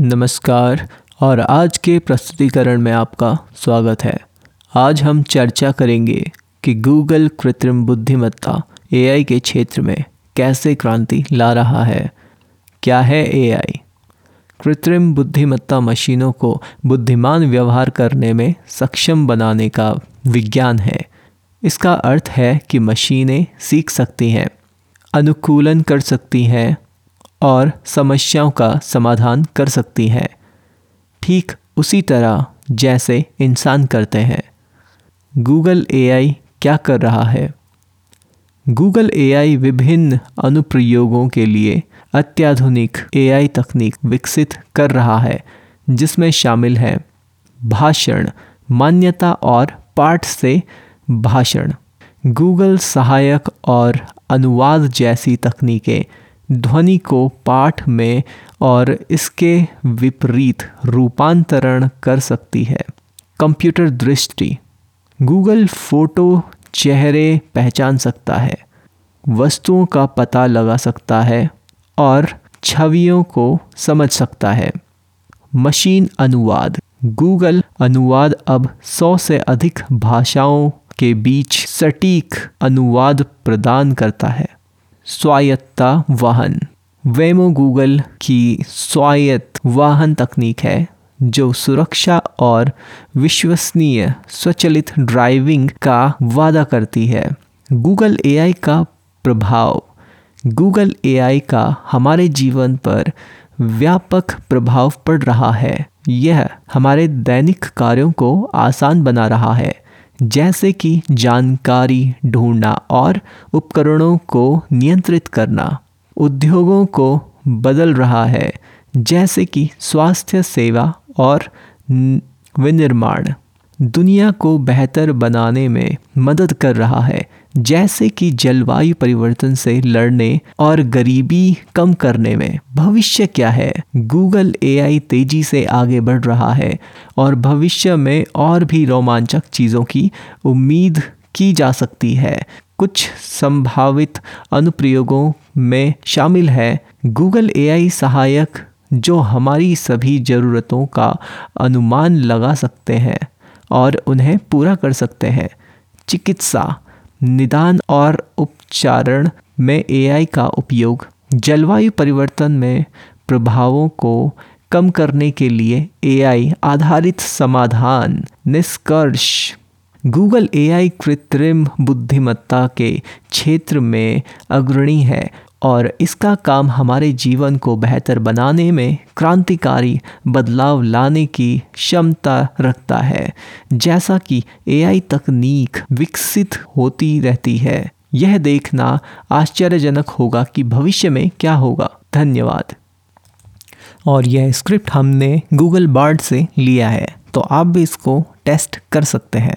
नमस्कार, और आज के प्रस्तुतिकरण में आपका स्वागत है। आज हम चर्चा करेंगे कि गूगल कृत्रिम बुद्धिमत्ता एआई के क्षेत्र में कैसे क्रांति ला रहा है। क्या है एआई? कृत्रिम बुद्धिमत्ता मशीनों को बुद्धिमान व्यवहार करने में सक्षम बनाने का विज्ञान है। इसका अर्थ है कि मशीनें सीख सकती हैं, अनुकूलन कर सकती हैं और समस्याओं का समाधान कर सकती हैं। ठीक उसी तरह जैसे इंसान करते हैं। गूगल एआई क्या कर रहा है? गूगल एआई विभिन्न अनुप्रयोगों के लिए अत्याधुनिक एआई तकनीक विकसित कर रहा है, जिसमें शामिल है भाषण, मान्यता और पाठ से भाषण। गूगल सहायक और अनुवाद जैसी तकनीकें ध्वनि को पाठ में और इसके विपरीत रूपांतरण कर सकती है। कंप्यूटर दृष्टि। गूगल फ़ोटो चेहरे पहचान सकता है, वस्तुओं का पता लगा सकता है और छवियों को समझ सकता है। मशीन अनुवाद। गूगल अनुवाद अब सौ से अधिक भाषाओं के बीच सटीक अनुवाद प्रदान करता है। स्वायत्ता वाहन। वेमो गूगल की स्वायत्त वाहन तकनीक है, जो सुरक्षा और विश्वसनीय स्वचालित ड्राइविंग का वादा करती है। गूगल एआई का प्रभाव। गूगल एआई का हमारे जीवन पर व्यापक प्रभाव पड़ रहा है। यह हमारे दैनिक कार्यों को आसान बना रहा है। जैसे कि जानकारी ढूंढना और उपकरणों को नियंत्रित करना। उद्योगों को बदल रहा है, जैसे कि स्वास्थ्य सेवा और विनिर्माण। दुनिया को बेहतर बनाने में मदद कर रहा है, जैसे कि जलवायु परिवर्तन से लड़ने और गरीबी कम करने में। भविष्य क्या है? गूगल एआई तेज़ी से आगे बढ़ रहा है और भविष्य में और भी रोमांचक चीज़ों की उम्मीद की जा सकती है। कुछ संभावित अनुप्रयोगों में शामिल है। गूगल एआई सहायक जो हमारी सभी ज़रूरतों का अनुमान लगा सकते हैं। और उन्हें पूरा कर सकते हैं। चिकित्सा, निदान और उपचारण में एआई का उपयोग जलवायु परिवर्तन में प्रभावों को कम करने के लिए एआई आधारित समाधान, निष्कर्ष। गूगल एआई कृत्रिम बुद्धिमत्ता के क्षेत्र में अग्रणी है। और इसका काम हमारे जीवन को बेहतर बनाने में क्रांतिकारी बदलाव लाने की क्षमता रखता है। जैसा कि एआई तकनीक विकसित होती रहती है, यह देखना आश्चर्यजनक होगा कि भविष्य में क्या होगा। धन्यवाद। और यह स्क्रिप्ट हमने गूगल बार्ड से लिया है तो आप भी इसको टेस्ट कर सकते हैं।